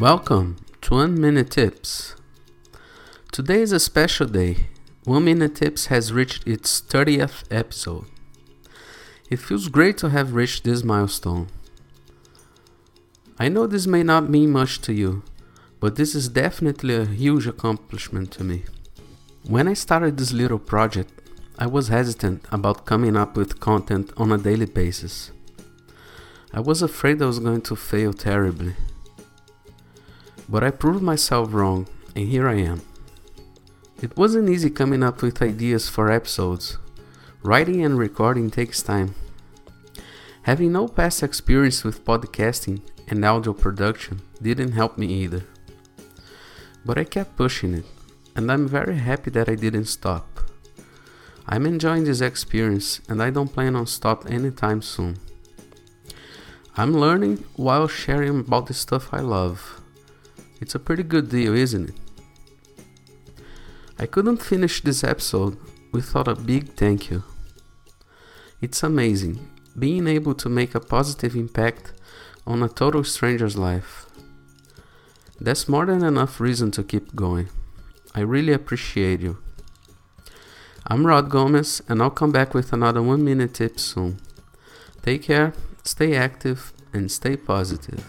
Welcome to One Minute Tips. Today is a special day. One Minute Tips has reached its 30th episode. It feels great to have reached this milestone. I know this may not mean much to you, but this is definitely a huge accomplishment to me. When I started this little project, I was hesitant about coming up with content on a daily basis. I was afraid I was going to fail terribly. But I proved myself wrong, and here I am. It wasn't easy coming up with ideas for episodes. Writing and recording takes time. Having no past experience with podcasting and audio production didn't help me either. But I kept pushing it, and I'm very happy that I didn't stop. I'm enjoying this experience and I don't plan on stop anytime soon. I'm learning while sharing about the stuff I love. It's a pretty good deal, isn't it? I couldn't finish this episode without a big thank you. It's amazing being able to make a positive impact on a total stranger's life. That's more than enough reason to keep going. I really appreciate you. I'm Rod Gomes, and I'll come back with another one minute tip soon. Take care, stay active, and stay positive.